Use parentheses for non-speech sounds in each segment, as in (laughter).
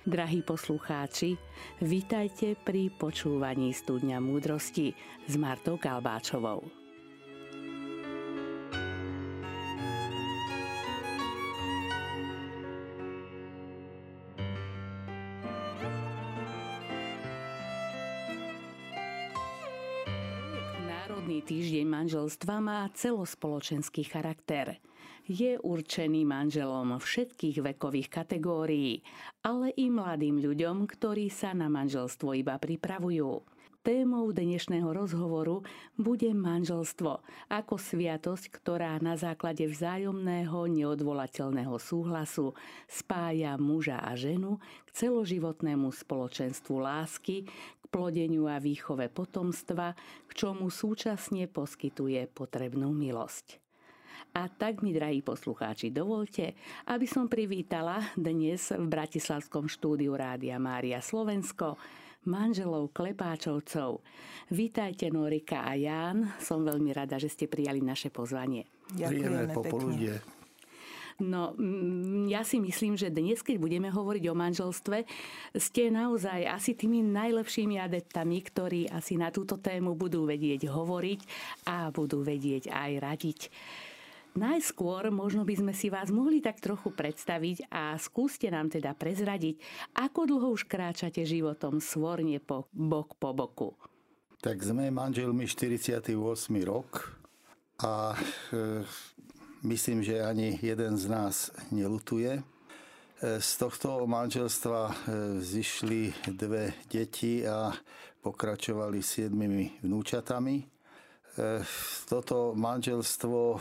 Drahí poslucháči, vitajte pri počúvaní Studňa múdrosti s Martou Kalbáčovou. Národný týždeň manželstva má celospoločenský charakter – je určený manželom všetkých vekových kategórií, ale i mladým ľuďom, ktorí sa na manželstvo iba pripravujú. Témou dnešného rozhovoru bude manželstvo ako sviatosť, ktorá na základe vzájomného neodvolateľného súhlasu spája muža a ženu k celoživotnému spoločenstvu lásky, k plodeniu a výchove potomstva, k čomu súčasne poskytuje potrebnú milosť. A tak mi, drahí poslucháči, dovolte, aby som privítala dnes v Bratislavskom štúdiu Rádia Mária Slovensko manželov Klepáčovcov. Vítajte Norika a Ján. Som veľmi rada, že ste prijali naše pozvanie. Ďakujeme popoludne. No, ja si myslím, že dnes, keď budeme hovoriť o manželstve, ste naozaj asi tými najlepšími adeptami, ktorí asi na túto tému budú vedieť hovoriť a budú vedieť aj radiť. Najskôr možno by sme si vás mohli tak trochu predstaviť a skúste nám teda prezradiť, ako dlho už kráčate životom svorne po bok po boku. Tak sme manželmi 48 rok a e, myslím, že ani jeden z nás nelutuje. E, z tohto manželstva e, zišli dve deti a pokračovali siedmimi vnúčatami. E, toto manželstvo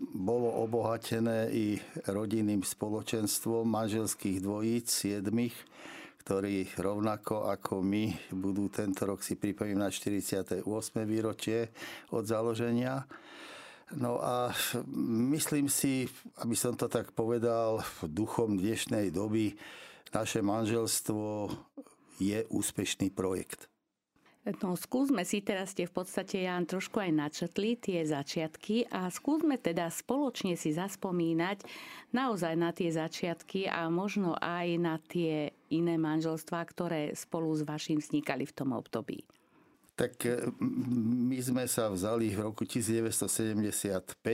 bolo obohatené i rodinným spoločenstvom manželských dvojíc, siedmých, ktorí rovnako ako my budú tento rok si pripomínať 48. výročie od založenia. No a myslím si, aby som to tak povedal, duchom dnešnej doby naše manželstvo je úspešný projekt. No skúsme si, teraz ste v podstate, Jan, trošku aj načetli tie začiatky a skúsme teda spoločne si zaspomínať naozaj na tie začiatky a možno aj na tie iné manželstvá, ktoré spolu s vašim vznikali v tom období. Tak e, my sme sa vzali v roku 1975.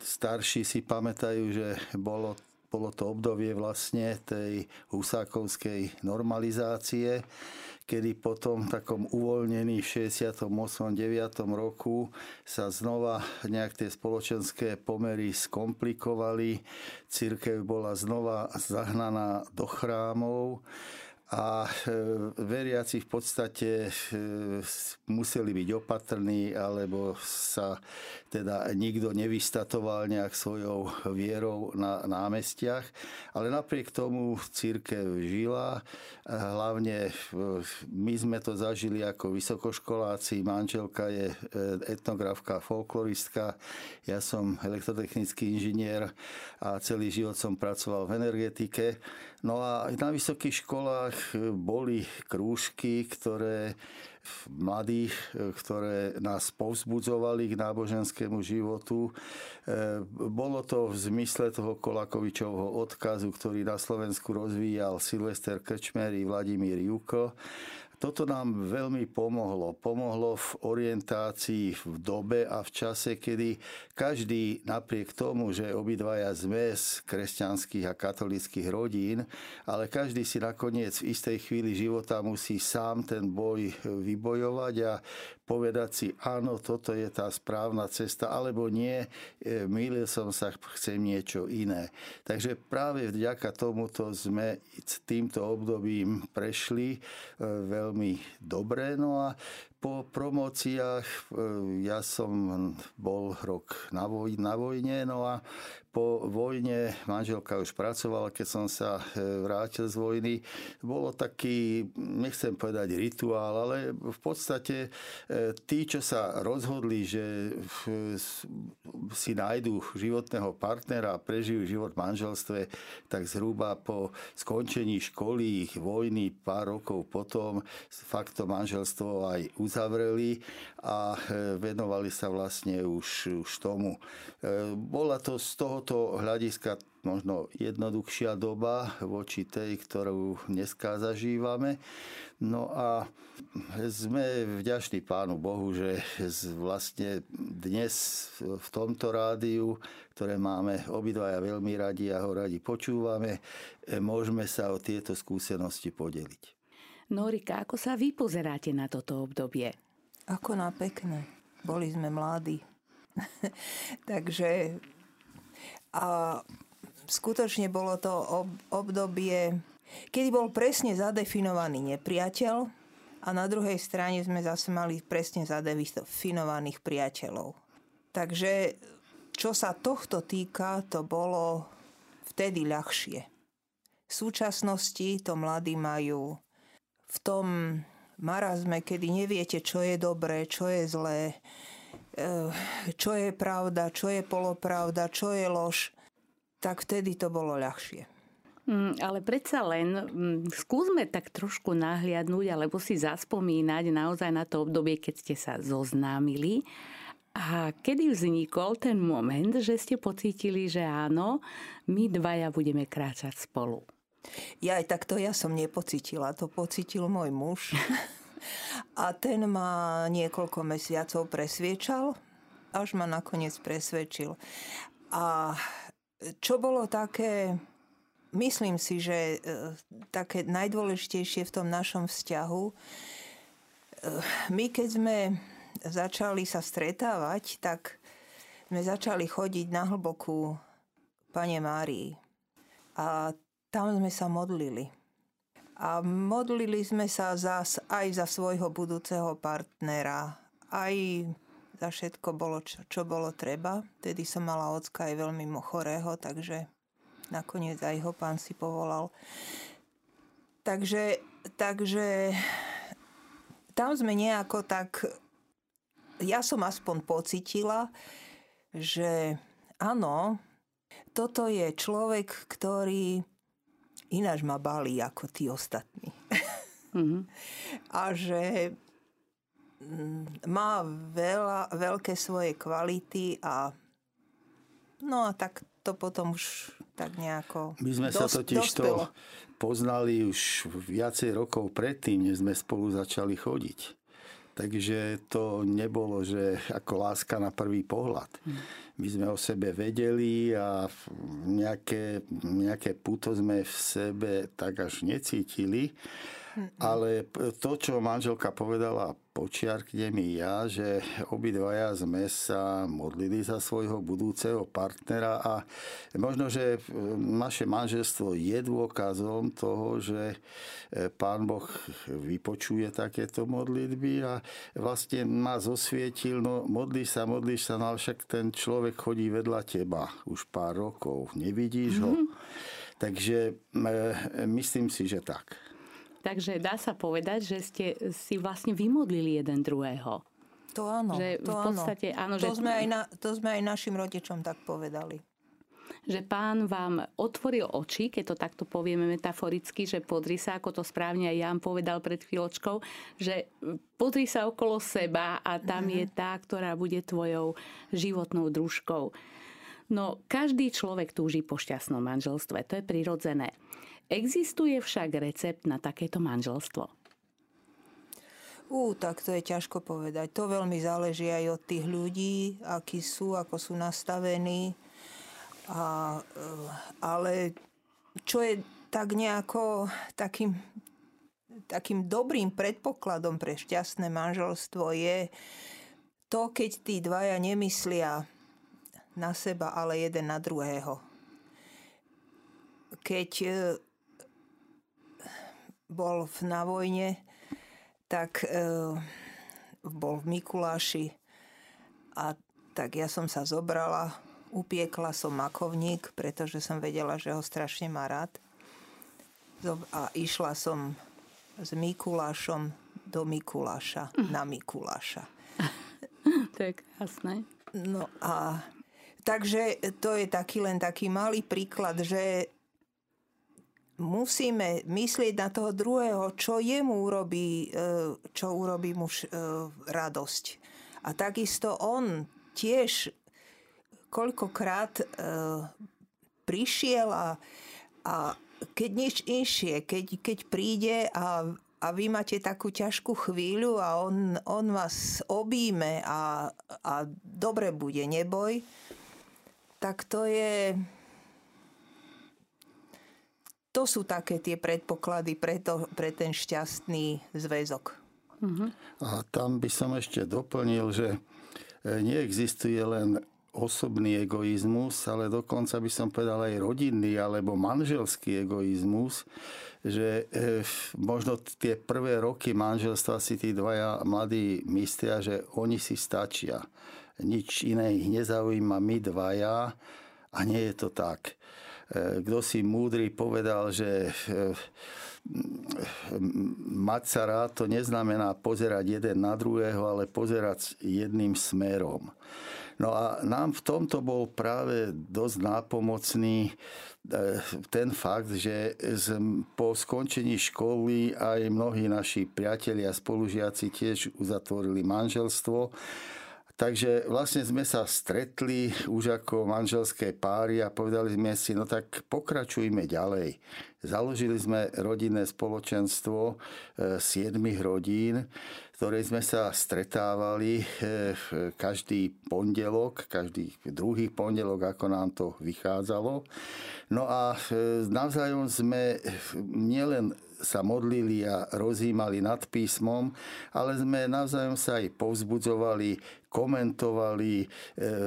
Starší si pamätajú, že bolo bolo to obdobie vlastne tej husákovskej normalizácie kedy potom takom uvoľnení v 68. 9. roku sa znova nejak tie spoločenské pomery skomplikovali. Církev bola znova zahnaná do chrámov a e, veriaci v podstate e, museli byť opatrní, alebo sa teda nikto nevystatoval nejak svojou vierou na námestiach. Ale napriek tomu církev žila. Hlavne e, my sme to zažili ako vysokoškoláci. Manželka je etnografka, folkloristka. Ja som elektrotechnický inžinier a celý život som pracoval v energetike. No a na vysokých školách boli krúžky, ktoré mladých, ktoré nás povzbudzovali k náboženskému životu. E, bolo to v zmysle toho Kolakovičovho odkazu, ktorý na Slovensku rozvíjal Silvester Krčmer i Vladimír Juko. Toto nám veľmi pomohlo. Pomohlo v orientácii v dobe a v čase, kedy každý napriek tomu, že obidvaja sme z kresťanských a katolických rodín, ale každý si nakoniec v istej chvíli života musí sám ten boj vybojovať a povedať si, áno, toto je tá správna cesta, alebo nie, e, mýlil som sa, chcem niečo iné. Takže práve vďaka tomuto sme týmto obdobím prešli e, veľmi dobre. No a po promóciách e, ja som bol rok na, na vojne, no a po vojne manželka už pracovala, keď som sa e, vrátil z vojny. Bolo taký, nechcem povedať rituál, ale v podstate e, tí, čo sa rozhodli, že si nájdu životného partnera a prežijú život v manželstve, tak zhruba po skončení školy, vojny, pár rokov potom, fakt to manželstvo aj uzavreli a venovali sa vlastne už, už tomu. Bola to z tohoto hľadiska možno jednoduchšia doba voči tej, ktorú dneska zažívame. No a sme vďační Pánu Bohu, že vlastne dnes v tomto rádiu, ktoré máme obidvaja veľmi radi a ho radi počúvame, môžeme sa o tieto skúsenosti podeliť. Norika, ako sa vy pozeráte na toto obdobie? Ako na pekné. Boli sme mladí. (laughs) Takže a skutočne bolo to obdobie, kedy bol presne zadefinovaný nepriateľ a na druhej strane sme zase mali presne zadefinovaných priateľov. Takže čo sa tohto týka, to bolo vtedy ľahšie. V súčasnosti to mladí majú v tom marazme, kedy neviete, čo je dobré, čo je zlé, eh, čo je pravda, čo je polopravda, čo je lož tak vtedy to bolo ľahšie. Mm, ale predsa len mm, skúsme tak trošku nahliadnúť alebo si zaspomínať naozaj na to obdobie, keď ste sa zoznámili a kedy vznikol ten moment, že ste pocítili, že áno, my dvaja budeme kráčať spolu. Ja aj takto ja som nepocítila, to pocítil môj muž. (laughs) A ten ma niekoľko mesiacov presviečal, až ma nakoniec presvedčil. A čo bolo také, myslím si, že e, také najdôležitejšie v tom našom vzťahu, e, my keď sme začali sa stretávať, tak sme začali chodiť na hlbokú Pane Márii. A tam sme sa modlili. A modlili sme sa zas aj za svojho budúceho partnera, aj za všetko bolo, čo, čo bolo treba. Tedy som mala ocka aj veľmi chorého, takže nakoniec aj ho pán si povolal. Takže, takže tam sme nejako tak, ja som aspoň pocitila, že áno, toto je človek, ktorý ináč ma balí ako tí ostatní. Mm-hmm. (laughs) A že Mm, má veľa, veľké svoje kvality a no a tak to potom už tak nejako My sme dos, sa totiž dospelo. to poznali už viacej rokov predtým, než sme spolu začali chodiť. Takže to nebolo, že ako láska na prvý pohľad. My sme o sebe vedeli a nejaké, nejaké puto sme v sebe tak až necítili. Ale to, čo manželka povedala, počiarknem i ja, že obidvaja sme sa modlili za svojho budúceho partnera a možno, že naše manželstvo je dôkazom toho, že e, Pán Boh vypočuje takéto modlitby a vlastne ma zosvietil, no modlíš sa, modlíš sa, no však ten človek chodí vedľa teba už pár rokov, nevidíš ho. Mm-hmm. Takže e, myslím si, že tak. Takže dá sa povedať, že ste si vlastne vymodlili jeden druhého. To áno. Že to v podstate, áno. áno to, že... sme aj na, to sme aj našim rodičom tak povedali. Že pán vám otvoril oči, keď to takto povieme metaforicky, že podri sa, ako to správne aj Jan povedal pred chvíľočkou, že podri sa okolo seba a tam mm-hmm. je tá, ktorá bude tvojou životnou družkou. No, každý človek túži po šťastnom manželstve, to je prirodzené. Existuje však recept na takéto manželstvo? Ú, tak to je ťažko povedať. To veľmi záleží aj od tých ľudí, akí sú, ako sú nastavení. A, eh, ale čo je tak nejako takým, takým dobrým predpokladom pre šťastné manželstvo je to, keď tí dvaja nemyslia na seba, ale jeden na druhého. Keď eh, bol na vojne, tak e, bol v Mikuláši a tak ja som sa zobrala, upiekla som makovník, pretože som vedela, že ho strašne má rád. A išla som s Mikulášom do Mikuláša, mm. na Mikuláša. (laughs) to je krásne. No a takže to je taký len taký malý príklad, že musíme myslieť na toho druhého, čo jemu urobí, e, čo urobí mu e, radosť. A takisto on tiež koľkokrát e, prišiel a, a keď nič inšie, keď, keď príde a, a vy máte takú ťažkú chvíľu a on, on vás obíme a, a dobre bude, neboj, tak to je to sú také tie predpoklady pre, to, pre ten šťastný zväzok. Uh-huh. A tam by som ešte doplnil, že e, neexistuje len osobný egoizmus, ale dokonca by som povedal aj rodinný alebo manželský egoizmus, že e, možno tie prvé roky manželstva si tí dvaja mladí myslia, že oni si stačia. Nič iné ich nezaujíma, my dvaja a nie je to tak. E, kto si múdry povedal, že e, mať sa rád to neznamená pozerať jeden na druhého, ale pozerať jedným smerom. No a nám v tomto bol práve dosť nápomocný e, ten fakt, že po skončení školy aj mnohí naši priatelia a spolužiaci tiež uzatvorili manželstvo Takže vlastne sme sa stretli už ako manželské páry a povedali sme si, no tak pokračujme ďalej. Založili sme rodinné spoločenstvo e, siedmých rodín, ktoré sme sa stretávali e, každý pondelok, každý druhý pondelok, ako nám to vychádzalo. No a e, navzájom sme nielen sa modlili a rozímali nad písmom, ale sme navzájom sa aj povzbudzovali, komentovali, e,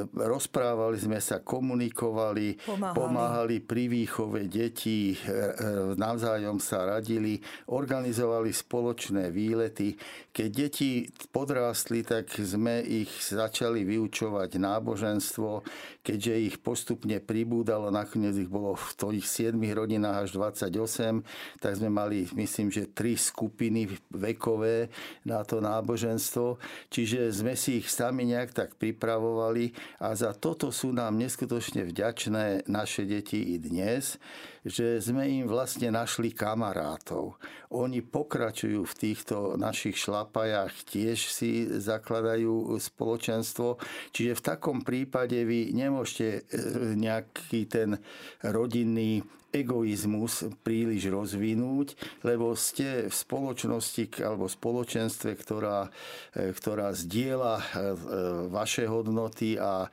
rozprávali sme sa, komunikovali, pomáhali, pomáhali pri výchove detí, e, e, navzájom sa radili, organizovali spoločné výlety. Keď deti podrástli, tak sme ich začali vyučovať náboženstvo, keďže ich postupne pribúdalo, nakoniec ich bolo v tých 7 rodinách až 28, tak sme mali, myslím, že tri skupiny vekové na to náboženstvo. Čiže sme si ich sami sami nejak tak pripravovali a za toto sú nám neskutočne vďačné naše deti i dnes, že sme im vlastne našli kamarátov. Oni pokračujú v týchto našich šlapajách, tiež si zakladajú spoločenstvo, čiže v takom prípade vy nemôžete e, nejaký ten rodinný egoizmus príliš rozvinúť, lebo ste v spoločnosti alebo spoločenstve, ktorá, e, ktorá zdieľa e, vaše hodnoty a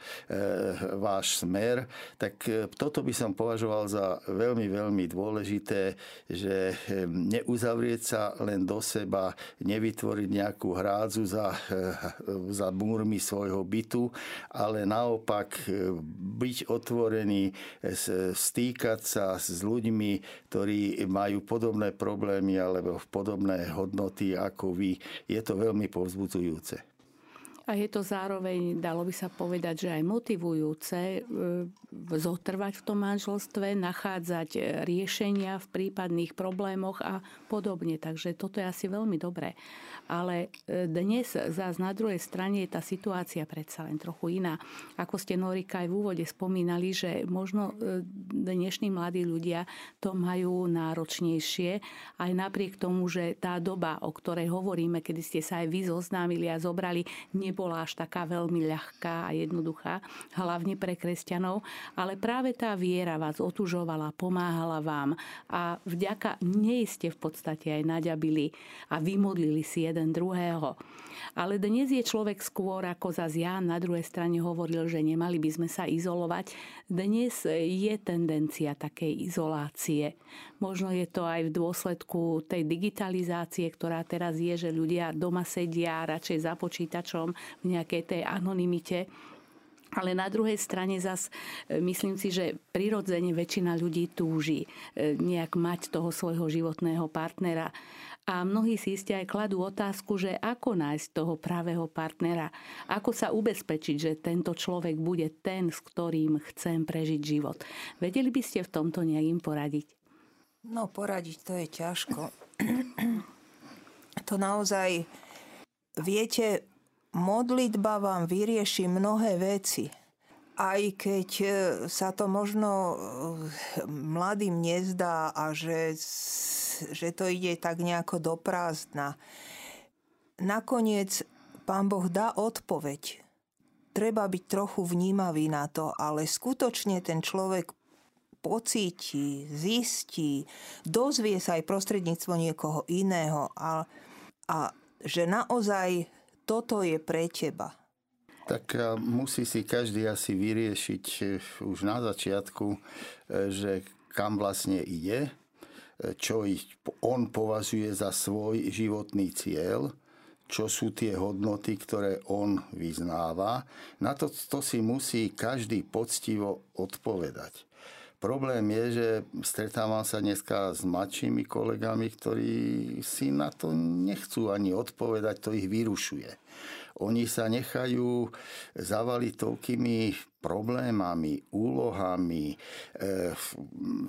váš smer, tak toto by som považoval za veľmi, veľmi dôležité, že neuzavrieť sa len do seba, nevytvoriť nejakú hrádzu za, (laughs) za múrmi svojho bytu, ale naopak byť otvorený, stýkať sa s ľuďmi, ktorí majú podobné problémy alebo podobné hodnoty ako vy. Je to veľmi povzbudzujúce. A je to zároveň, dalo by sa povedať, že aj motivujúce e, zotrvať v tom manželstve, nachádzať e, riešenia v prípadných problémoch a podobne. Takže toto je asi veľmi dobré. Ale e, dnes zás na druhej strane je tá situácia predsa len trochu iná. Ako ste Norika aj v úvode spomínali, že možno dnešní mladí ľudia to majú náročnejšie, aj napriek tomu, že tá doba, o ktorej hovoríme, kedy ste sa aj vy zoznámili a zobrali, nie nebola až taká veľmi ľahká a jednoduchá, hlavne pre kresťanov, ale práve tá viera vás otužovala, pomáhala vám a vďaka nej ste v podstate aj naďabili a vymodlili si jeden druhého. Ale dnes je človek skôr, ako za Jan na druhej strane hovoril, že nemali by sme sa izolovať. Dnes je tendencia takej izolácie. Možno je to aj v dôsledku tej digitalizácie, ktorá teraz je, že ľudia doma sedia radšej za počítačom v nejakej tej anonimite. Ale na druhej strane zas e, myslím si, že prirodzene väčšina ľudí túži e, nejak mať toho svojho životného partnera. A mnohí si iste aj kladú otázku, že ako nájsť toho pravého partnera, ako sa ubezpečiť, že tento človek bude ten, s ktorým chcem prežiť život. Vedeli by ste v tomto nejak im poradiť? No poradiť to je ťažko. (clears throat) to naozaj, viete, modlitba vám vyrieši mnohé veci, aj keď e, sa to možno e, mladým nezdá a že, že to ide tak nejako do prázdna, nakoniec pán Boh dá odpoveď. Treba byť trochu vnímavý na to, ale skutočne ten človek pocíti, zistí, dozvie sa aj prostredníctvo niekoho iného a, a že naozaj toto je pre teba tak musí si každý asi vyriešiť eh, už na začiatku, eh, že kam vlastne ide, čo on považuje za svoj životný cieľ, čo sú tie hodnoty, ktoré on vyznáva. Na to, to si musí každý poctivo odpovedať. Problém je, že stretávam sa dneska s mladšími kolegami, ktorí si na to nechcú ani odpovedať, to ich vyrušuje. Oni sa nechajú zavaliť toľkými problémami, úlohami, e,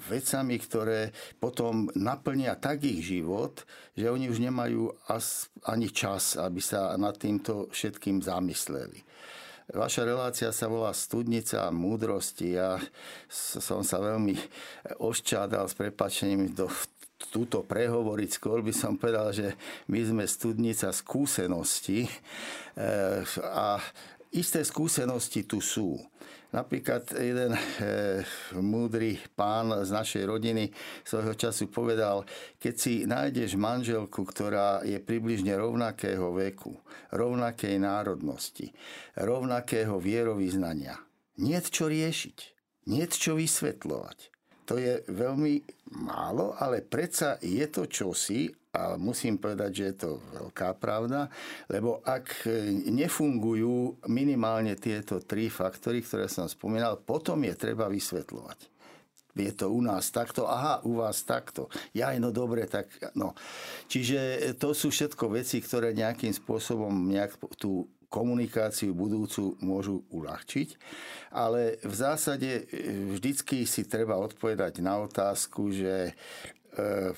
vecami, ktoré potom naplnia tak ich život, že oni už nemajú ani čas, aby sa nad týmto všetkým zamysleli. Vaša relácia sa volá Studnica múdrosti. Ja som sa veľmi oščádal s prepačením do túto prehovoriť. Skôr by som povedal, že my sme studnica skúsenosti eh, a isté skúsenosti tu sú. Napríklad jeden e, múdry pán z našej rodiny svojho času povedal, keď si nájdeš manželku, ktorá je približne rovnakého veku, rovnakej národnosti, rovnakého vierovýznania, nie čo riešiť, nie čo vysvetľovať. To je veľmi málo, ale predsa je to čosi, a musím povedať, že je to veľká pravda, lebo ak nefungujú minimálne tieto tri faktory, ktoré som spomínal, potom je treba vysvetľovať je to u nás takto, aha, u vás takto. Ja, no dobre, tak no. Čiže to sú všetko veci, ktoré nejakým spôsobom nejak tú komunikáciu budúcu môžu uľahčiť. Ale v zásade e, vždycky si treba odpovedať na otázku, že e,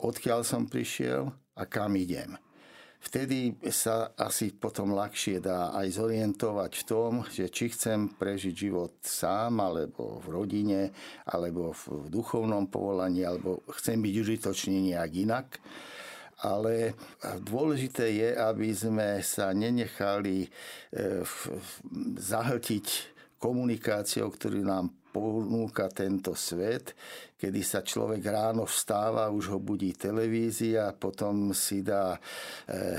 odkiaľ som prišiel a kam idem. Vtedy sa asi potom ľahšie dá aj zorientovať v tom, že či chcem prežiť život sám, alebo v rodine, alebo v duchovnom povolaní, alebo chcem byť užitočný nejak inak ale dôležité je, aby sme sa nenechali e, zahltiť komunikáciou, ktorú nám ponúka tento svet, kedy sa človek ráno vstáva, už ho budí televízia, potom si dá e,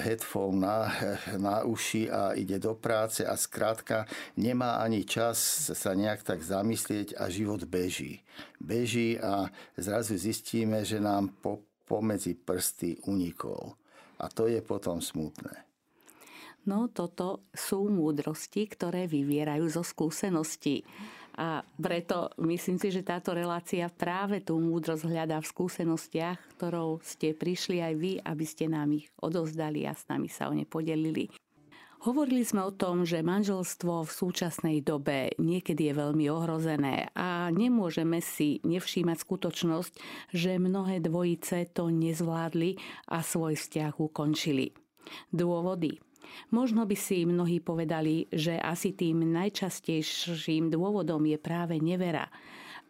headphone na, na uši a ide do práce a skrátka nemá ani čas sa nejak tak zamyslieť a život beží. Beží a zrazu zistíme, že nám po pomedzi prsty unikol. A to je potom smutné. No toto sú múdrosti, ktoré vyvierajú zo skúseností. A preto myslím si, že táto relácia práve tú múdrosť hľadá v skúsenostiach, ktorou ste prišli aj vy, aby ste nám ich odovzdali a s nami sa o ne podelili. Hovorili sme o tom, že manželstvo v súčasnej dobe niekedy je veľmi ohrozené a nemôžeme si nevšímať skutočnosť, že mnohé dvojice to nezvládli a svoj vzťah ukončili. Dôvody. Možno by si mnohí povedali, že asi tým najčastejším dôvodom je práve nevera.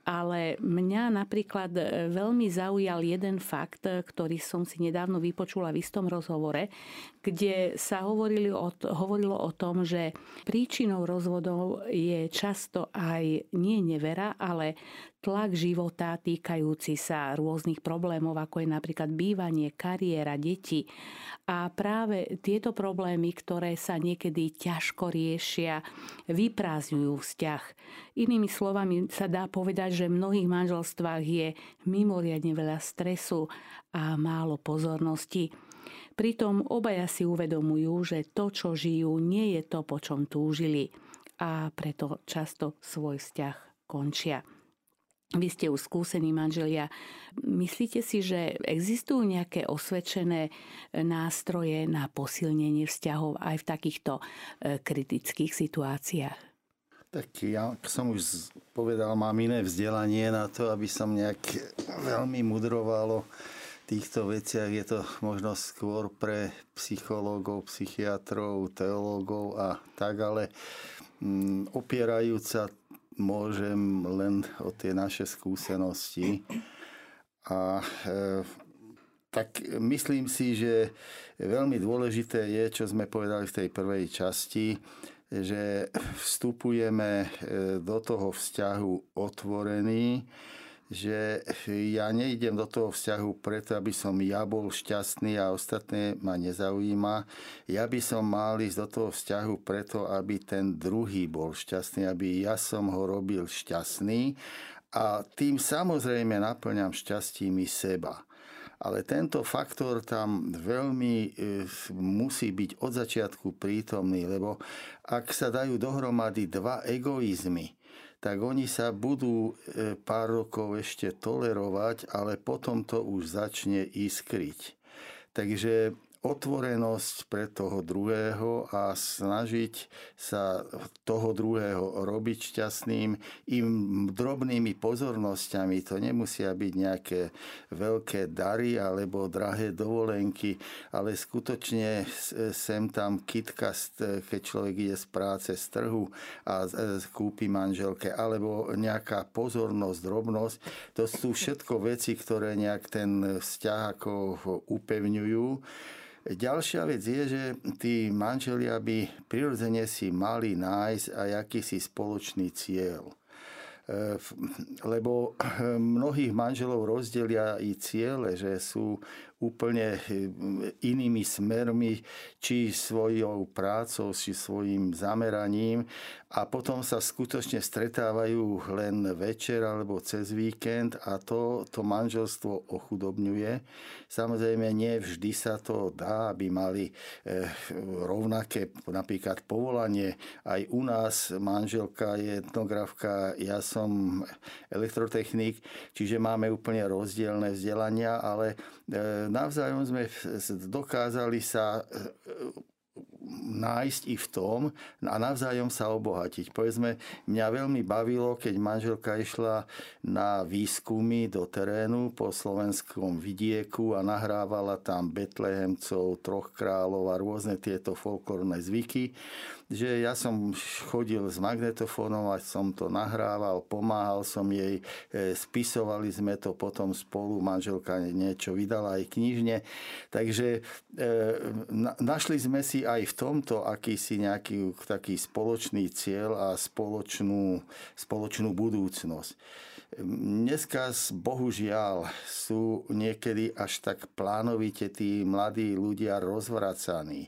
Ale mňa napríklad e, veľmi zaujal jeden fakt, e, ktorý som si nedávno vypočula v istom rozhovore, kde sa o, hovorilo o tom, že príčinou rozvodov je často aj nie nevera, ale tlak života týkajúci sa rôznych problémov, ako je napríklad bývanie, kariéra, deti. A práve tieto problémy, ktoré sa niekedy ťažko riešia, vyprázdňujú vzťah. Inými slovami sa dá povedať, že v mnohých manželstvách je mimoriadne veľa stresu a málo pozornosti. Pritom obaja si uvedomujú, že to, čo žijú, nie je to, po čom túžili a preto často svoj vzťah končia. Vy ste už skúsení manželia. Myslíte si, že existujú nejaké osvedčené nástroje na posilnenie vzťahov aj v takýchto e, kritických situáciách? Tak ja som už povedal, mám iné vzdelanie na to, aby som nejak veľmi mudrovalo týchto veciach. Je to možno skôr pre psychológov, psychiatrov, teológov a tak, ale mm, opierajúca môžem len o tie naše skúsenosti. A e, tak myslím si, že veľmi dôležité je, čo sme povedali v tej prvej časti, že vstupujeme e, do toho vzťahu otvorený, že ja nejdem do toho vzťahu preto, aby som ja bol šťastný a ostatné ma nezaujíma. Ja by som mal ísť do toho vzťahu preto, aby ten druhý bol šťastný, aby ja som ho robil šťastný a tým samozrejme naplňam šťastím i seba. Ale tento faktor tam veľmi e, musí byť od začiatku prítomný, lebo ak sa dajú dohromady dva egoizmy, tak oni sa budú e, pár rokov ešte tolerovať, ale potom to už začne iskryť. Takže otvorenosť pre toho druhého a snažiť sa toho druhého robiť šťastným im drobnými pozornosťami. To nemusia byť nejaké veľké dary alebo drahé dovolenky, ale skutočne sem tam kitka, keď človek ide z práce, z trhu a kúpi manželke, alebo nejaká pozornosť, drobnosť. To sú všetko veci, ktoré nejak ten vzťah ako upevňujú. Ďalšia vec je, že tí manželia by prirodzene si mali nájsť aj akýsi spoločný cieľ. E, lebo mnohých manželov rozdelia i ciele, že sú úplne eh, inými smermi, či svojou prácou, či svojim zameraním a potom sa skutočne stretávajú len večer alebo cez víkend a to, to manželstvo ochudobňuje. Samozrejme, nie vždy sa to dá, aby mali eh, rovnaké napríklad povolanie. Aj u nás manželka je etnografka, ja som elektrotechnik, čiže máme úplne rozdielne vzdelania, ale eh, navzájom sme dokázali sa e, nájsť i v tom a navzájom sa obohatiť. Povedzme, mňa veľmi bavilo, keď manželka išla na výskumy do terénu po slovenskom vidieku a nahrávala tam Betlehemcov, Troch kráľov a rôzne tieto folklórne zvyky že ja som chodil s magnetofónom a som to nahrával, pomáhal som jej, e, spisovali sme to potom spolu, manželka niečo vydala aj knižne. Takže e, našli sme si aj v tomto akýsi nejaký taký spoločný cieľ a spoločnú, spoločnú budúcnosť. Dneska bohužiaľ sú niekedy až tak plánovite tí mladí ľudia rozvracaní.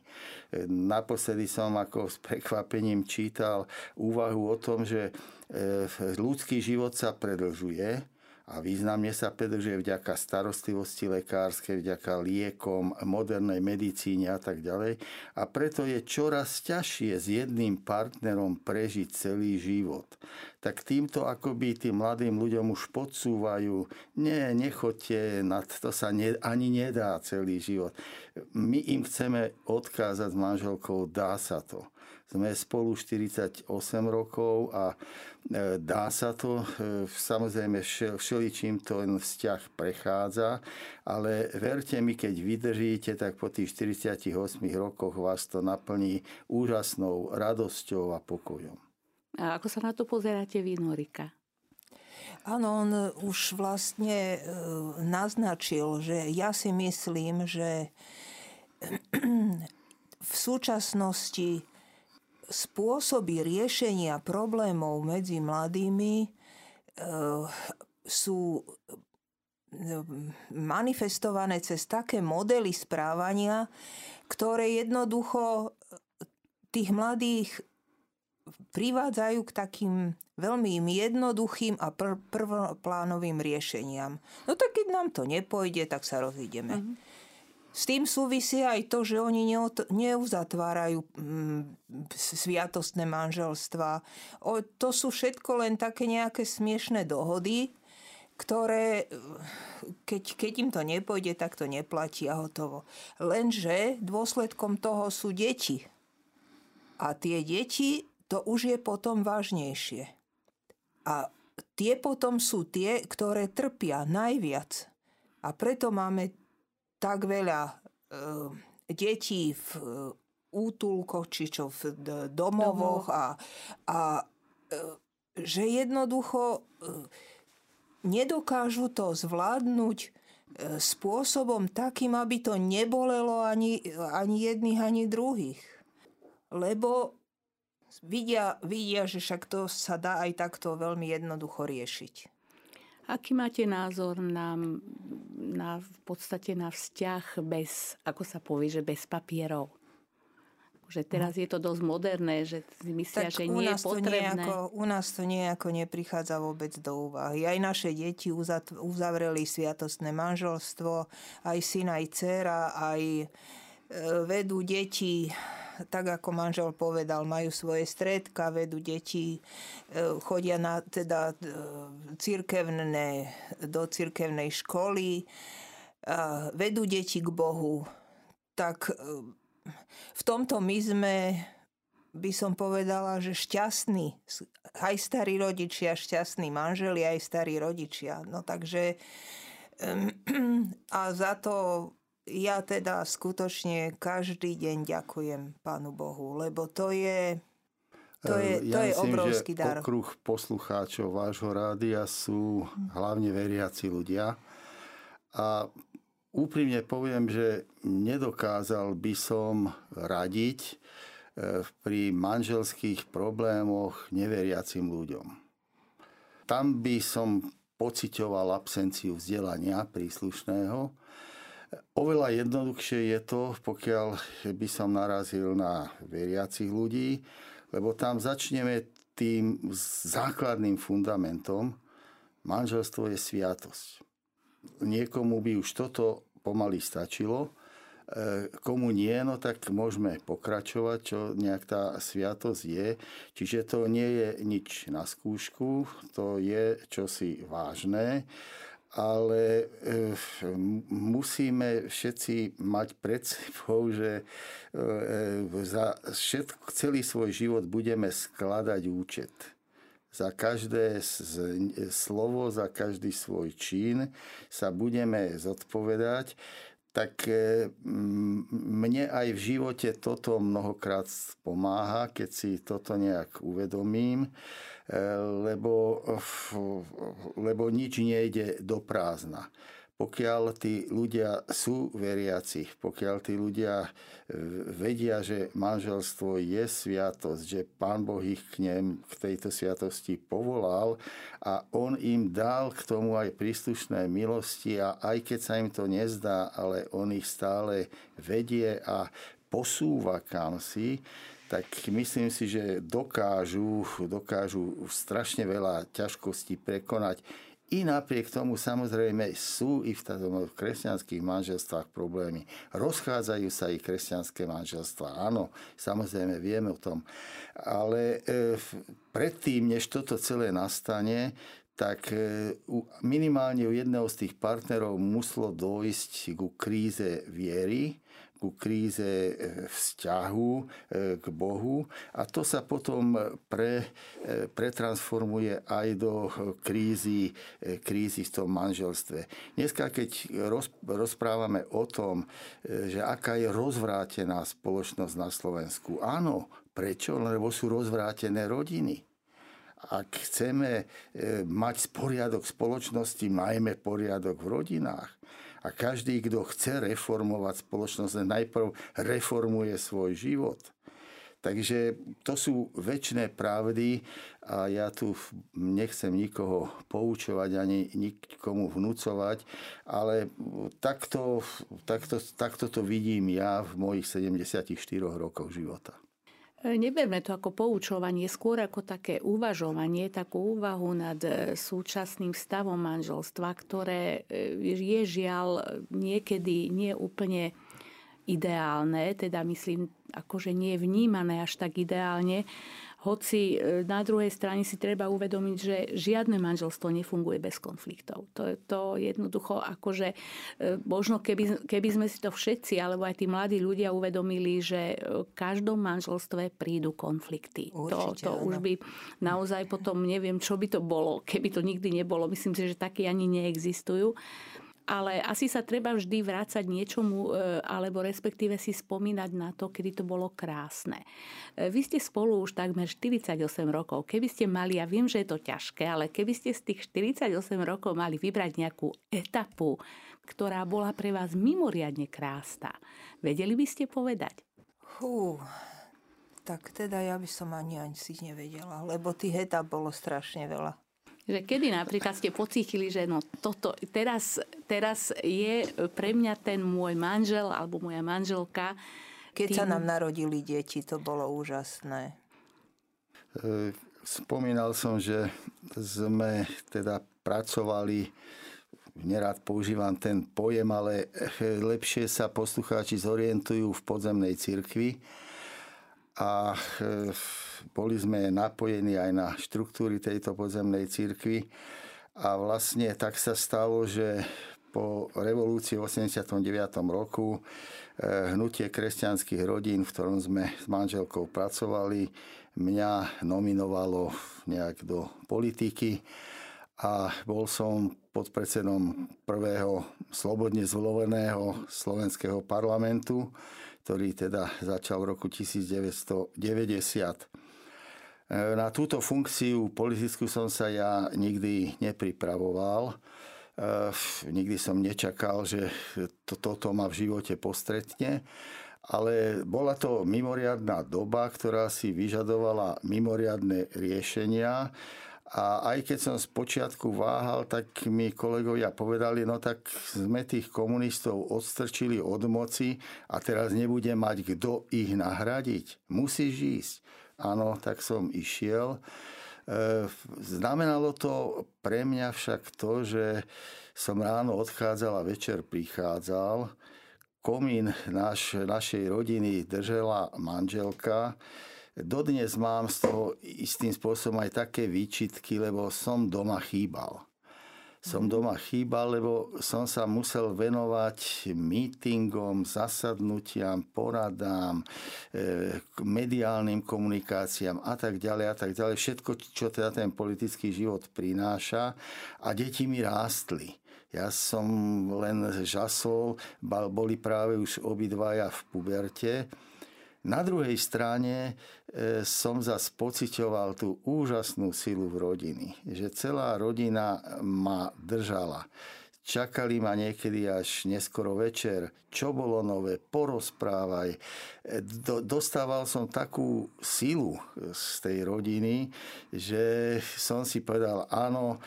Naposledy som ako s prekvapením čítal úvahu o tom, že e, ľudský život sa predlžuje, a významne sa predržuje vďaka starostlivosti lekárskej, vďaka liekom, modernej medicíne a tak ďalej. A preto je čoraz ťažšie s jedným partnerom prežiť celý život. Tak týmto akoby tým mladým ľuďom už podsúvajú, nie, nechoďte, na to sa ne, ani nedá celý život. My im chceme odkázať s manželkou, dá sa to. Sme spolu 48 rokov a e, dá sa to. E, samozrejme, všeličím ten vzťah prechádza, ale verte mi, keď vydržíte, tak po tých 48 rokoch vás to naplní úžasnou radosťou a pokojom. A ako sa na to pozeráte vy, Norika? Áno, on už vlastne e, naznačil, že ja si myslím, že (clears throat) v súčasnosti spôsoby riešenia problémov medzi mladými e, sú e, manifestované cez také modely správania, ktoré jednoducho tých mladých privádzajú k takým veľmi jednoduchým a pr- prvoplánovým riešeniam. No tak keď nám to nepojde, tak sa rozídeme. Mm-hmm. S tým súvisí aj to, že oni neuzatvárajú mm, sviatostné manželstva. to sú všetko len také nejaké smiešné dohody, ktoré, keď, keď im to nepôjde, tak to neplatí a hotovo. Lenže dôsledkom toho sú deti. A tie deti, to už je potom vážnejšie. A tie potom sú tie, ktoré trpia najviac. A preto máme tak veľa e, detí v útulkoch, či čo v domovoch a, a že jednoducho nedokážu to zvládnuť spôsobom takým, aby to nebolelo ani, ani jedných, ani druhých. Lebo vidia, vidia, že však to sa dá aj takto veľmi jednoducho riešiť. Aký máte názor na, na v podstate na vzťah bez, ako sa povie, že bez papierov? Že teraz je to dosť moderné, že si myslia, tak že nie je potrebné. Nejako, u nás to nejako neprichádza vôbec do úvahy. Aj naše deti uzavreli sviatostné manželstvo, aj syn, aj dcera, aj e, vedú deti tak ako manžel povedal, majú svoje stredka, vedú deti, e, chodia na teda e, cirkevné, do cirkevnej školy, vedú deti k Bohu. Tak e, v tomto my sme by som povedala, že šťastní, aj starí rodičia, šťastní manželi, aj starí rodičia. No takže (clears throat) a za to ja teda skutočne každý deň ďakujem Pánu Bohu, lebo to je, to je, ja to je myslím, obrovský že dar. okruh poslucháčov vášho rádia sú hlavne veriaci ľudia. A úprimne poviem, že nedokázal by som radiť e, pri manželských problémoch neveriacim ľuďom. Tam by som pocitoval absenciu vzdelania príslušného, Oveľa jednoduchšie je to, pokiaľ by som narazil na veriacich ľudí, lebo tam začneme tým základným fundamentom. Manželstvo je sviatosť. Niekomu by už toto pomaly stačilo, e, komu nie, no tak môžeme pokračovať, čo nejak tá sviatosť je. Čiže to nie je nič na skúšku, to je čosi vážne ale eh, musíme všetci mať pred sebou, že eh, za všetko, celý svoj život budeme skladať účet. Za každé slovo, za každý svoj čin sa budeme zodpovedať tak eh, mne aj v živote toto mnohokrát pomáha, keď si toto nejak uvedomím lebo, lebo nič nejde do prázdna. Pokiaľ tí ľudia sú veriaci, pokiaľ tí ľudia e, vedia, že manželstvo je sviatosť, že Pán Boh ich k, nem, k tejto sviatosti povolal a On im dal k tomu aj príslušné milosti a aj keď sa im to nezdá, ale On ich stále vedie a posúva kam si, tak myslím si, že dokážu, dokážu strašne veľa ťažkostí prekonať. I napriek tomu samozrejme sú i v, kresťanských manželstvách problémy. Rozchádzajú sa i kresťanské manželstva. Áno, samozrejme vieme o tom. Ale e, predtým, než toto celé nastane, tak e, minimálne u jedného z tých partnerov muselo dojsť ku kríze viery, ku kríze e, vzťahu e, k Bohu a to sa potom pre, pretransformuje aj do krízy, krízy v tom manželstve. Dneska, keď roz, rozprávame o tom, že aká je rozvrátená spoločnosť na Slovensku, áno, prečo? Lebo sú rozvrátené rodiny ak chceme mať poriadok spoločnosti, majme poriadok v rodinách. A každý, kto chce reformovať spoločnosť, najprv reformuje svoj život. Takže to sú väčšie pravdy a ja tu nechcem nikoho poučovať ani nikomu vnúcovať, ale takto, takto, takto to vidím ja v mojich 74 rokoch života. Neberme to ako poučovanie, skôr ako také uvažovanie, takú úvahu nad e, súčasným stavom manželstva, ktoré e, je žiaľ niekedy nie úplne ideálne, teda myslím, akože nie vnímané až tak ideálne, hoci e, na druhej strane si treba uvedomiť, že žiadne manželstvo nefunguje bez konfliktov. To je to jednoducho akože e, možno keby, keby sme si to všetci, alebo aj tí mladí ľudia uvedomili, že v každom manželstve prídu konflikty. Určite, to, to už by naozaj potom neviem, čo by to bolo, keby to nikdy nebolo. Myslím si, že také ani neexistujú. Ale asi sa treba vždy vrácať niečomu, e, alebo respektíve si spomínať na to, kedy to bolo krásne. E, vy ste spolu už takmer 48 rokov. Keby ste mali, ja viem, že je to ťažké, ale keby ste z tých 48 rokov mali vybrať nejakú etapu, ktorá bola pre vás mimoriadne krásna, vedeli by ste povedať? Hú, tak teda ja by som ani ani si nevedela, lebo tých etap bolo strašne veľa. Že kedy napríklad ste pocítili, že no toto, teraz, teraz je pre mňa ten môj manžel alebo moja manželka. Keď tým... sa nám narodili deti, to bolo úžasné. E, spomínal som, že sme teda pracovali nerad používam ten pojem, ale lepšie sa poslucháči zorientujú v podzemnej cirkvi a e, boli sme napojení aj na štruktúry tejto podzemnej církvy a vlastne tak sa stalo, že po revolúcii v 89. roku e, hnutie kresťanských rodín, v ktorom sme s manželkou pracovali, mňa nominovalo nejak do politiky a bol som podpredsedom prvého slobodne zvoleného slovenského parlamentu ktorý teda začal v roku 1990. E, na túto funkciu politickú som sa ja nikdy nepripravoval. E, nikdy som nečakal, že to, toto ma v živote postretne. Ale bola to mimoriadná doba, ktorá si vyžadovala mimoriadne riešenia a aj keď som z počiatku váhal, tak mi kolegovia povedali, no tak sme tých komunistov odstrčili od moci a teraz nebude mať kto ich nahradiť. Musíš ísť. Áno, tak som išiel. E, znamenalo to pre mňa však to, že som ráno odchádzal a večer prichádzal. Komín naš, našej rodiny držela manželka, Dodnes mám z toho istým spôsobom aj také výčitky, lebo som doma chýbal. Som doma chýbal, lebo som sa musel venovať mítingom, zasadnutiam, poradám, e, mediálnym komunikáciám a tak ďalej a tak ďalej. Všetko, čo teda ten politický život prináša. A deti mi rástli. Ja som len žasol, boli práve už obidvaja v puberte na druhej strane e, som zase pocitoval tú úžasnú silu v rodiny, že celá rodina ma držala. Čakali ma niekedy až neskoro večer, čo bolo nové, porozprávaj. E, do, dostával som takú silu z tej rodiny, že som si povedal, áno,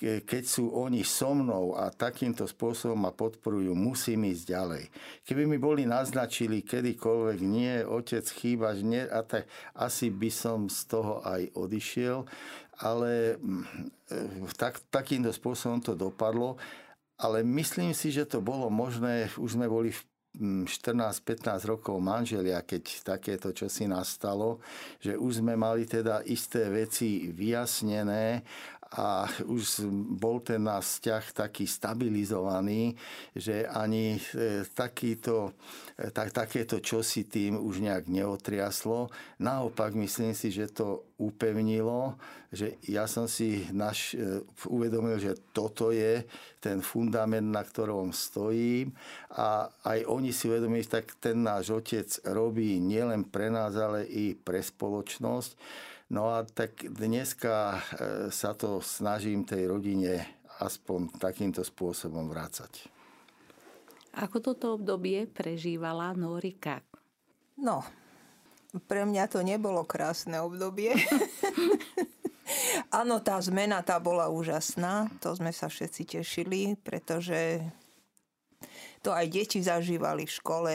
keď sú oni so mnou a takýmto spôsobom ma podporujú, musím ísť ďalej. Keby mi boli naznačili kedykoľvek, nie, otec chýbaš, nie, a tak asi by som z toho aj odišiel, ale mm, tak, takýmto spôsobom to dopadlo. Ale myslím si, že to bolo možné, už sme boli v 14-15 mm, rokov manželia, keď takéto čosi nastalo, že už sme mali teda isté veci vyjasnené a už bol ten náš vzťah taký stabilizovaný, že ani e, takýto, e, tak, takéto čosi tým už nejak neotriaslo. Naopak myslím si, že to upevnilo, že ja som si naš, e, uvedomil, že toto je ten fundament, na ktorom stojím a aj oni si uvedomili, tak ten náš otec robí nielen pre nás, ale i pre spoločnosť No a tak dneska e, sa to snažím tej rodine aspoň takýmto spôsobom vrácať. Ako toto obdobie prežívala Norika? No, pre mňa to nebolo krásne obdobie. (laughs) Áno, tá zmena tá bola úžasná, to sme sa všetci tešili, pretože to aj deti zažívali v škole.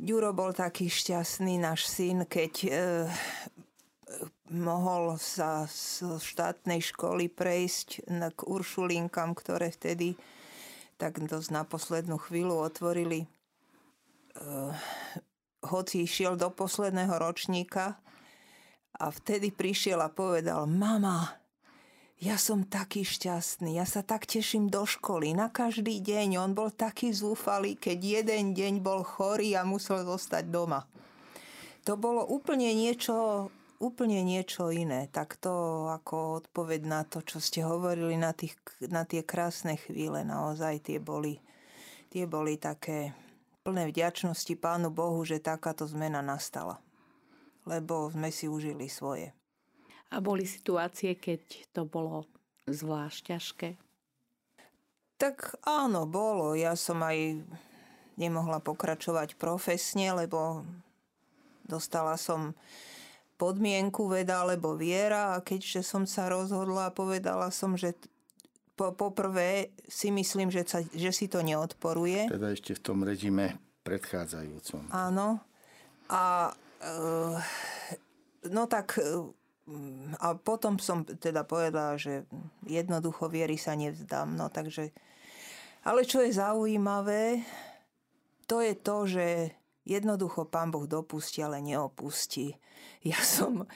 Ďuro bol taký šťastný, náš syn, keď e, mohol sa z štátnej školy prejsť k Uršulinkám, ktoré vtedy tak dosť na poslednú chvíľu otvorili. Uh, hoci išiel do posledného ročníka a vtedy prišiel a povedal, mama, ja som taký šťastný, ja sa tak teším do školy na každý deň. On bol taký zúfalý, keď jeden deň bol chorý a musel zostať doma. To bolo úplne niečo úplne niečo iné. Tak to ako odpoveď na to, čo ste hovorili, na, tých, na tie krásne chvíle, naozaj tie boli, tie boli také plné vďačnosti Pánu Bohu, že takáto zmena nastala. Lebo sme si užili svoje. A boli situácie, keď to bolo zvlášť ťažké? Tak áno, bolo. Ja som aj nemohla pokračovať profesne, lebo dostala som podmienku veda alebo viera a keďže som sa rozhodla, povedala som, že po, poprvé si myslím, že, sa, že si to neodporuje. Teda ešte v tom režime predchádzajúcom. Áno. A e, no tak e, a potom som teda povedala, že jednoducho viery sa nevzdám. No takže, ale čo je zaujímavé, to je to, že Jednoducho pán Boh dopustí, ale neopustí. Ja (laughs) som e,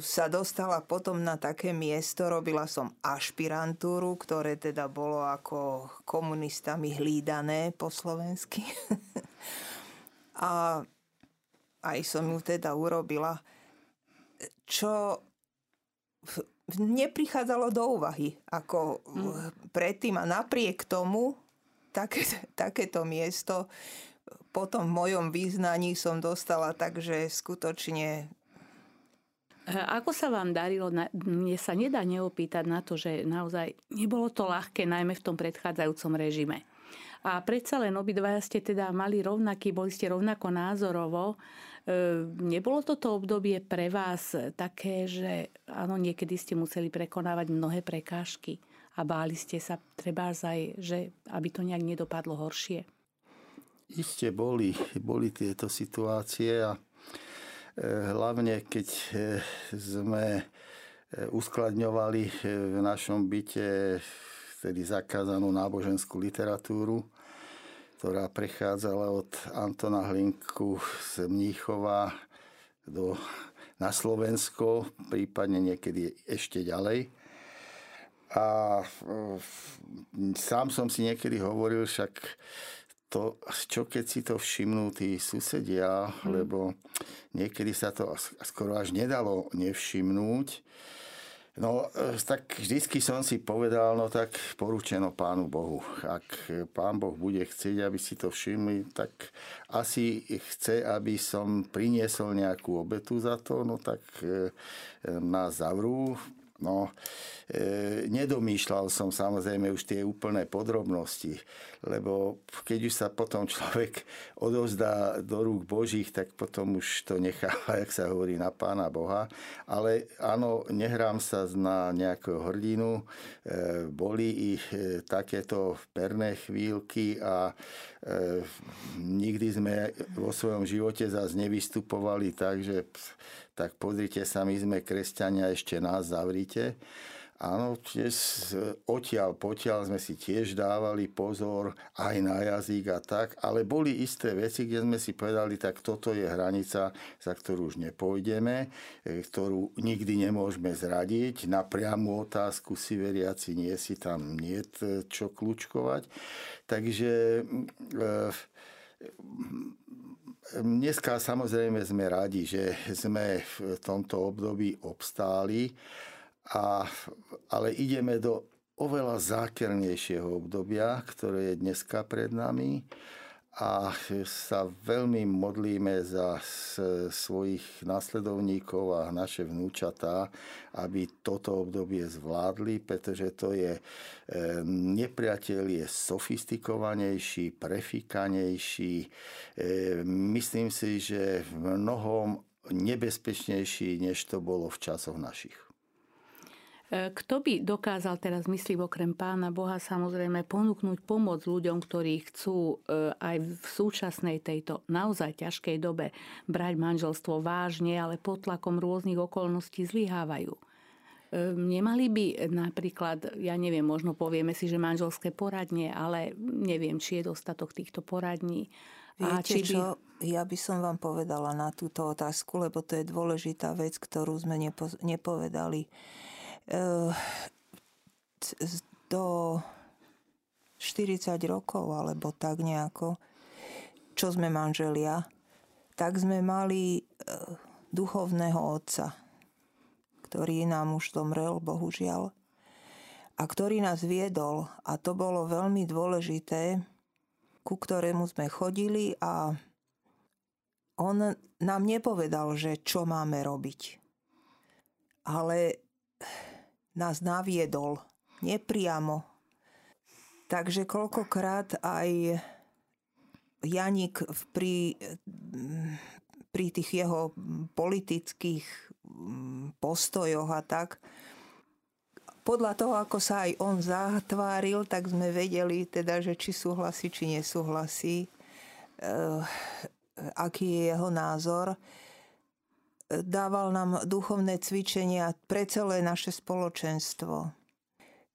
sa dostala potom na také miesto, robila som ašpirantúru, ktoré teda bolo ako komunistami hlídané po slovensky. (laughs) A aj som ju teda urobila. Čo neprichádzalo do úvahy ako mm. predtým a napriek tomu také, takéto miesto potom v mojom význaní som dostala, takže skutočne ako sa vám darilo? Mne sa nedá neopýtať na to, že naozaj nebolo to ľahké, najmä v tom predchádzajúcom režime. A predsa len obidvaja ste teda mali rovnaký, boli ste rovnako názorovo. E, nebolo toto obdobie pre vás také, že áno, niekedy ste museli prekonávať mnohé prekážky a báli ste sa treba aj, že aby to nejak nedopadlo horšie? Iste boli, boli tieto situácie a e, hlavne keď e, sme e, uskladňovali v našom byte vtedy zakázanú náboženskú literatúru, ktorá prechádzala od Antona Hlinku z Mníchova do, na Slovensko, prípadne niekedy ešte ďalej. A sám som si niekedy hovoril, však to, čo keď si to všimnú tí susedia, hmm. lebo niekedy sa to skoro až nedalo nevšimnúť. No, e, tak vždycky som si povedal, no tak poručeno Pánu Bohu. Ak Pán Boh bude chcieť, aby si to všimli, tak asi chce, aby som priniesol nejakú obetu za to, no tak e, nás zavrú, No, e, nedomýšľal som samozrejme už tie úplné podrobnosti, lebo keď už sa potom človek odovzdá do rúk Božích, tak potom už to necháva, jak sa hovorí, na Pána Boha. Ale áno, nehrám sa na nejakého hrdinu. E, boli i e, takéto perné chvíľky a e, nikdy sme vo svojom živote zase nevystupovali tak, že tak pozrite sa, my sme kresťania, ešte nás zavrite. Áno, tiež odtiaľ potiaľ sme si tiež dávali pozor aj na jazyk a tak, ale boli isté veci, kde sme si povedali, tak toto je hranica, za ktorú už nepôjdeme, e, ktorú nikdy nemôžeme zradiť. Na priamu otázku si veriaci nie si tam nie čo kľúčkovať. Takže e, Dneska samozrejme sme radi, že sme v tomto období obstáli, a, ale ideme do oveľa zákernejšieho obdobia, ktoré je dneska pred nami a sa veľmi modlíme za svojich následovníkov a naše vnúčatá, aby toto obdobie zvládli, pretože to je e, nepriateľ je sofistikovanejší, prefikanejší. E, myslím si, že v mnohom nebezpečnejší, než to bolo v časoch našich. E, kto by dokázal teraz, myslím, okrem pána Boha samozrejme ponúknuť pomoc ľuďom, ktorí chcú e, aj v súčasnej tejto naozaj ťažkej dobe brať manželstvo vážne, ale pod tlakom rôznych okolností zlyhávajú? E, nemali by napríklad, ja neviem, možno povieme si, že manželské poradne, ale neviem, či je dostatok týchto poradní. Viete a či by... čo, ja by som vám povedala na túto otázku, lebo to je dôležitá vec, ktorú sme nepo, nepovedali do 40 rokov alebo tak nejako, čo sme manželia, tak sme mali eh, duchovného otca, ktorý nám už zomrel, bohužiaľ, a ktorý nás viedol. A to bolo veľmi dôležité, ku ktorému sme chodili a on nám nepovedal, že čo máme robiť. Ale nás naviedol nepriamo. Takže koľkokrát aj Janik pri, pri tých jeho politických postojoch a tak, podľa toho, ako sa aj on zatváril, tak sme vedeli teda, že či súhlasí, či nesúhlasí. Uh, aký je jeho názor. Dával nám duchovné cvičenia pre celé naše spoločenstvo.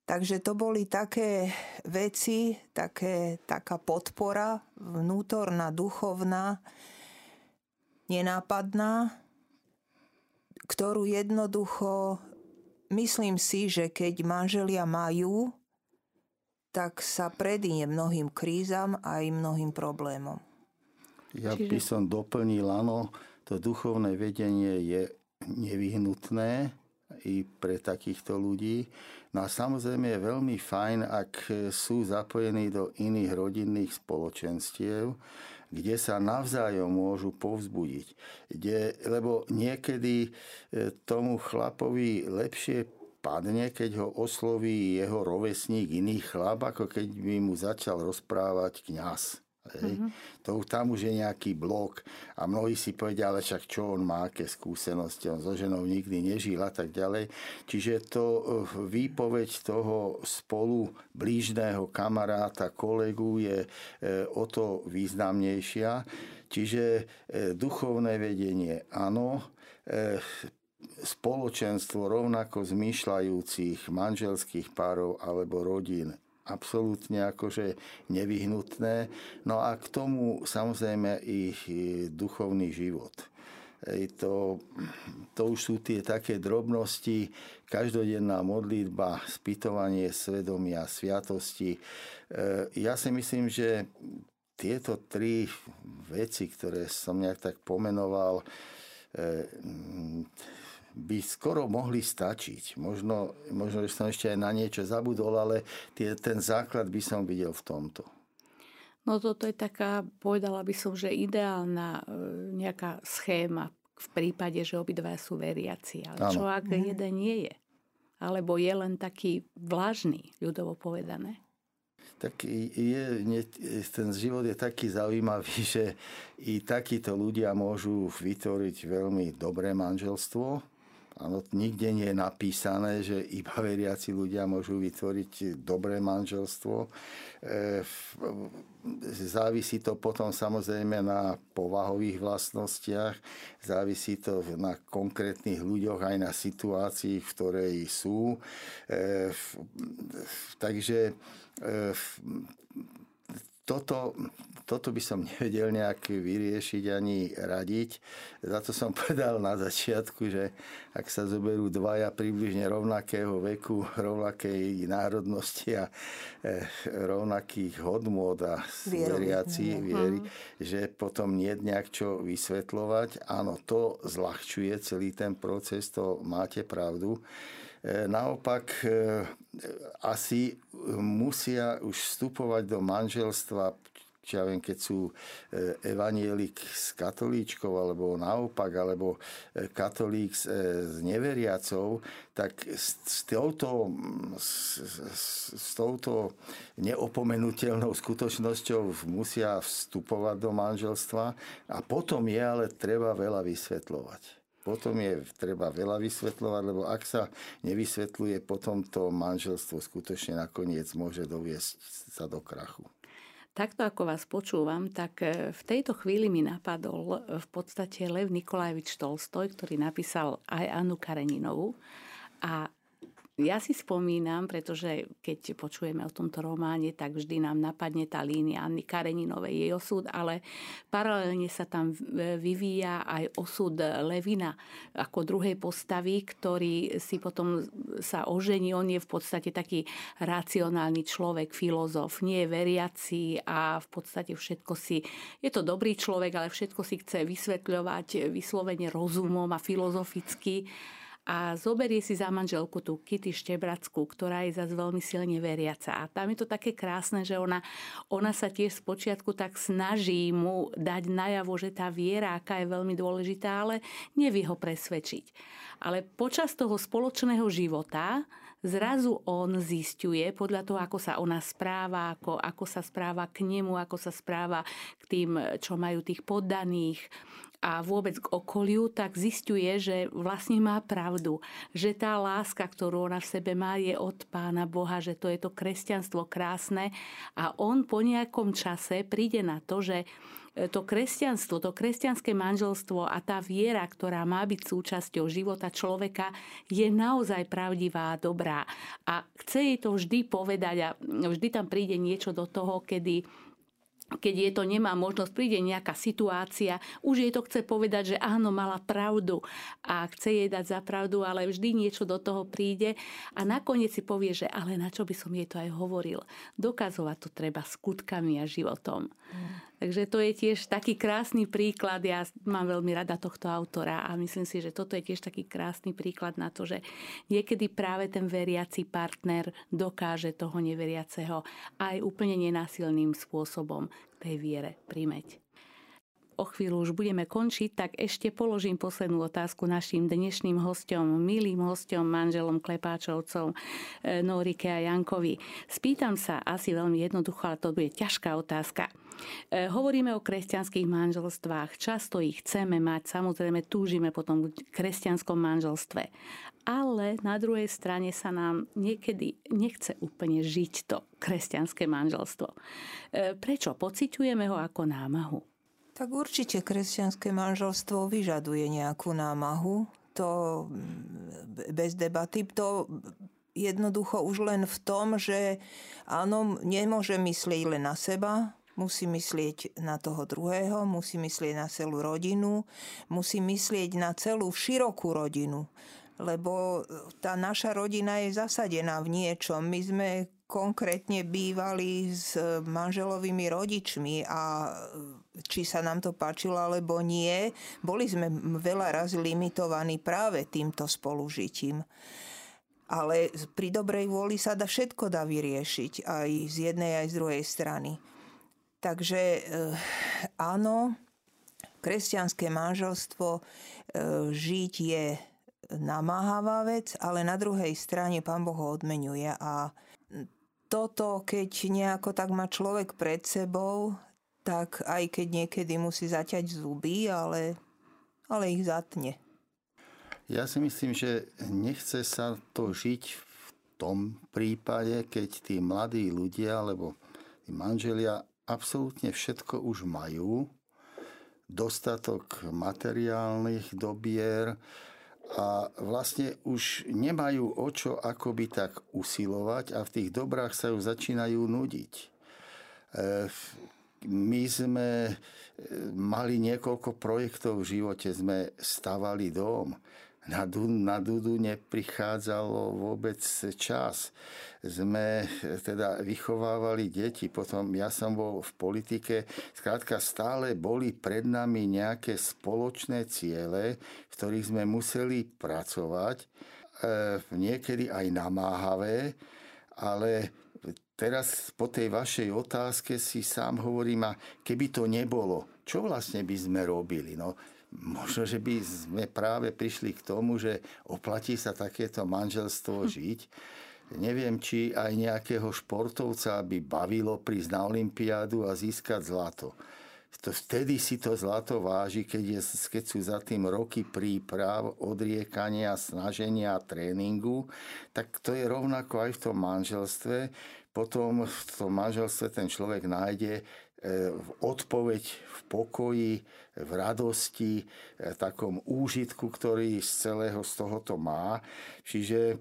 Takže to boli také veci, také, taká podpora vnútorná, duchovná, nenápadná, ktorú jednoducho, myslím si, že keď manželia majú, tak sa predíne mnohým krízam a aj mnohým problémom. Ja Čiže... by som doplnil, áno, to duchovné vedenie je nevyhnutné i pre takýchto ľudí. No a samozrejme je veľmi fajn, ak sú zapojení do iných rodinných spoločenstiev, kde sa navzájom môžu povzbudiť. Kde, lebo niekedy e, tomu chlapovi lepšie padne, keď ho osloví jeho rovesník iný chlap, ako keď by mu začal rozprávať kňaz. Hej. Mm-hmm. To, tam už je nejaký blok a mnohí si povedia, ale však čo on má, aké skúsenosti, on so ženou nikdy nežil a tak ďalej. Čiže to eh, výpoveď toho spolu blížného kamaráta, kolegu je eh, o to významnejšia. Čiže eh, duchovné vedenie, áno, spoločenstvo rovnako zmýšľajúcich manželských párov alebo rodín absolútne akože nevyhnutné. No a k tomu samozrejme i duchovný život. To, to už sú tie také drobnosti, každodenná modlitba, spytovanie svedomia, sviatosti. E, ja si myslím, že tieto tri veci, ktoré som nejak tak pomenoval, e, by skoro mohli stačiť. Možno, možno, že som ešte aj na niečo zabudol, ale tie, ten základ by som videl v tomto. No toto je taká, povedala by som, že ideálna e, nejaká schéma v prípade, že obidva sú veriaci. Ale ano. čo ak mhm. jeden nie je? Alebo je len taký vlažný, ľudovo povedané? tak je, ten život je taký zaujímavý, (laughs) že i takíto ľudia môžu vytvoriť veľmi dobré manželstvo, Áno, nikde nie je napísané, že iba veriaci ľudia môžu vytvoriť dobré manželstvo. E, závisí to potom samozrejme na povahových vlastnostiach, závisí to na konkrétnych ľuďoch aj na situácii, v ktorej sú. E, takže e, toto, toto by som nevedel nejak vyriešiť ani radiť. Za to som (laughs) povedal na začiatku, že ak sa zoberú dvaja približne rovnakého veku, rovnakej národnosti a e, rovnakých hodmôd a veriaci, viery, že potom nie nejak čo vysvetľovať. Áno, to zľahčuje celý ten proces, to máte pravdu. E, naopak e, asi musia už vstupovať do manželstva či ja viem, keď sú e, evanielik s katolíčkou, alebo naopak, alebo katolík s, s neveriacou, tak s, s, touto, s, s touto neopomenutelnou skutočnosťou musia vstupovať do manželstva a potom je ale treba veľa vysvetľovať. Potom je treba veľa vysvetľovať, lebo ak sa nevysvetľuje, potom to manželstvo skutočne nakoniec môže doviesť sa do krachu. Takto ako vás počúvam, tak e, v tejto chvíli mi napadol e, v podstate Lev Nikolajevič Tolstoj, ktorý napísal aj Annu Kareninovú. A Ja si spomínam, pretože keď počujeme o tomto románe, tak vždy nám napadne tá línia Anny Kareninovej, jej osud, ale paralelne sa tam vyvíja aj osud Levina ako druhej postavy, ktorý si potom sa ožení. On je v podstate taký racionálny človek, filozof, nie je veriaci a v podstate všetko si, je to dobrý človek, ale všetko si chce vysvetľovať vyslovene rozumom a filozoficky a zoberie si za manželku tú Kitty Štebrackú, ktorá je zase veľmi silne veriaca. A tam je to také krásne, že ona, ona sa tiež z počiatku tak snaží mu dať najavo, že tá viera, aká je veľmi dôležitá, ale nevie ho presvedčiť. Ale počas toho spoločného života zrazu on zistuje podľa toho, ako sa ona správa, ako, ako sa správa k nemu, ako sa správa k tým, čo majú tých poddaných, a vôbec k okoliu, tak zistuje, že vlastne má pravdu. Že tá láska, ktorú ona v sebe má, je od Pána Boha, že to je to kresťanstvo krásne a on po nejakom čase príde na to, že to kresťanstvo, to kresťanské manželstvo a tá viera, ktorá má byť súčasťou života človeka, je naozaj pravdivá a dobrá. A chce jej to vždy povedať a vždy tam príde niečo do toho, kedy keď je to nemá možnosť, príde nejaká situácia, už jej to chce povedať, že áno, mala pravdu a chce jej dať za pravdu, ale vždy niečo do toho príde a nakoniec si povie, že ale na čo by som jej to aj hovoril. Dokazovať to treba skutkami a životom. Mm. Takže to je tiež taký krásny príklad. Ja mám veľmi rada tohto autora a myslím si, že toto je tiež taký krásny príklad na to, že niekedy práve ten veriaci partner dokáže toho neveriaceho aj úplne nenásilným spôsobom tej viere primeť o chvíľu už budeme končiť, tak ešte položím poslednú otázku našim dnešným hostom, milým hostom, manželom Klepáčovcom, e, Norike a Jankovi. Spýtam sa asi veľmi jednoducho, ale to bude ťažká otázka. E, hovoríme o kresťanských manželstvách, často ich chceme mať, samozrejme túžime potom v kresťanskom manželstve. Ale na druhej strane sa nám niekedy nechce úplne žiť to kresťanské manželstvo. E, prečo? Pociťujeme ho ako námahu. Tak určite kresťanské manželstvo vyžaduje nejakú námahu. To bez debaty. To jednoducho už len v tom, že áno, nemôže myslieť len na seba, musí myslieť na toho druhého, musí myslieť na celú rodinu, musí myslieť na celú širokú rodinu. Lebo tá naša rodina je zasadená v niečom. My sme konkrétne bývali s manželovými rodičmi a či sa nám to páčilo alebo nie, boli sme veľa raz limitovaní práve týmto spolužitím. Ale pri dobrej vôli sa dá všetko dá vyriešiť aj z jednej aj z druhej strany. Takže eh, áno, kresťanské manželstvo eh, žiť je namáhavá vec, ale na druhej strane Pán Boh ho odmenuje a toto, keď nejako tak má človek pred sebou, tak aj keď niekedy musí zaťať zuby, ale, ale ich zatne. Ja si myslím, že nechce sa to žiť v tom prípade, keď tí mladí ľudia alebo tí manželia absolútne všetko už majú, dostatok materiálnych dobier, a vlastne už nemajú o čo akoby tak usilovať a v tých dobrách sa ju začínajú nudiť. E, my sme e, mali niekoľko projektov v živote, sme stavali dom na, na Dudu neprichádzalo vôbec čas. Sme teda vychovávali deti, potom ja som bol v politike. Skrátka stále boli pred nami nejaké spoločné ciele, v ktorých sme museli pracovať, e, niekedy aj namáhavé, ale teraz po tej vašej otázke si sám hovorím, a keby to nebolo, čo vlastne by sme robili? No, možno, že by sme práve prišli k tomu, že oplatí sa takéto manželstvo žiť. Neviem, či aj nejakého športovca by bavilo prísť na Olympiádu a získať zlato. To vtedy si to zlato váži, keď, je, keď sú za tým roky príprav, odriekania, snaženia a tréningu, tak to je rovnako aj v tom manželstve. Potom v tom manželstve ten človek nájde v odpoveď v pokoji, v radosti, v takom úžitku, ktorý z celého z tohoto má. Čiže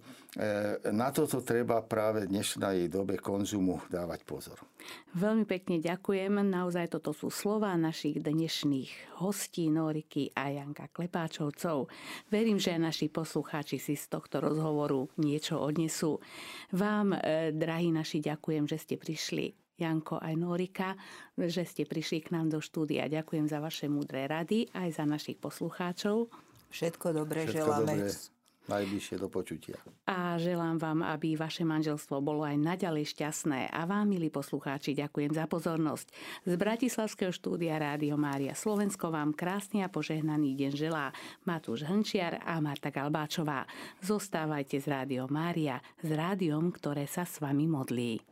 na toto treba práve dnešnej dobe konzumu dávať pozor. Veľmi pekne ďakujem. Naozaj toto sú slova našich dnešných hostí Noriky a Janka Klepáčovcov. Verím, že naši poslucháči si z tohto rozhovoru niečo odnesú. Vám, drahí naši, ďakujem, že ste prišli Janko aj Norika, že ste prišli k nám do štúdia. Ďakujem za vaše múdre rady aj za našich poslucháčov. Všetko dobré Všetko želáme. Dobré. Najbližšie do počutia. A želám vám, aby vaše manželstvo bolo aj naďalej šťastné. A vám, milí poslucháči, ďakujem za pozornosť. Z Bratislavského štúdia Rádio Mária Slovensko vám krásny a požehnaný deň želá Matúš Hrnčiar a Marta Galbáčová. Zostávajte z Rádio Mária, s rádiom, ktoré sa s vami modlí.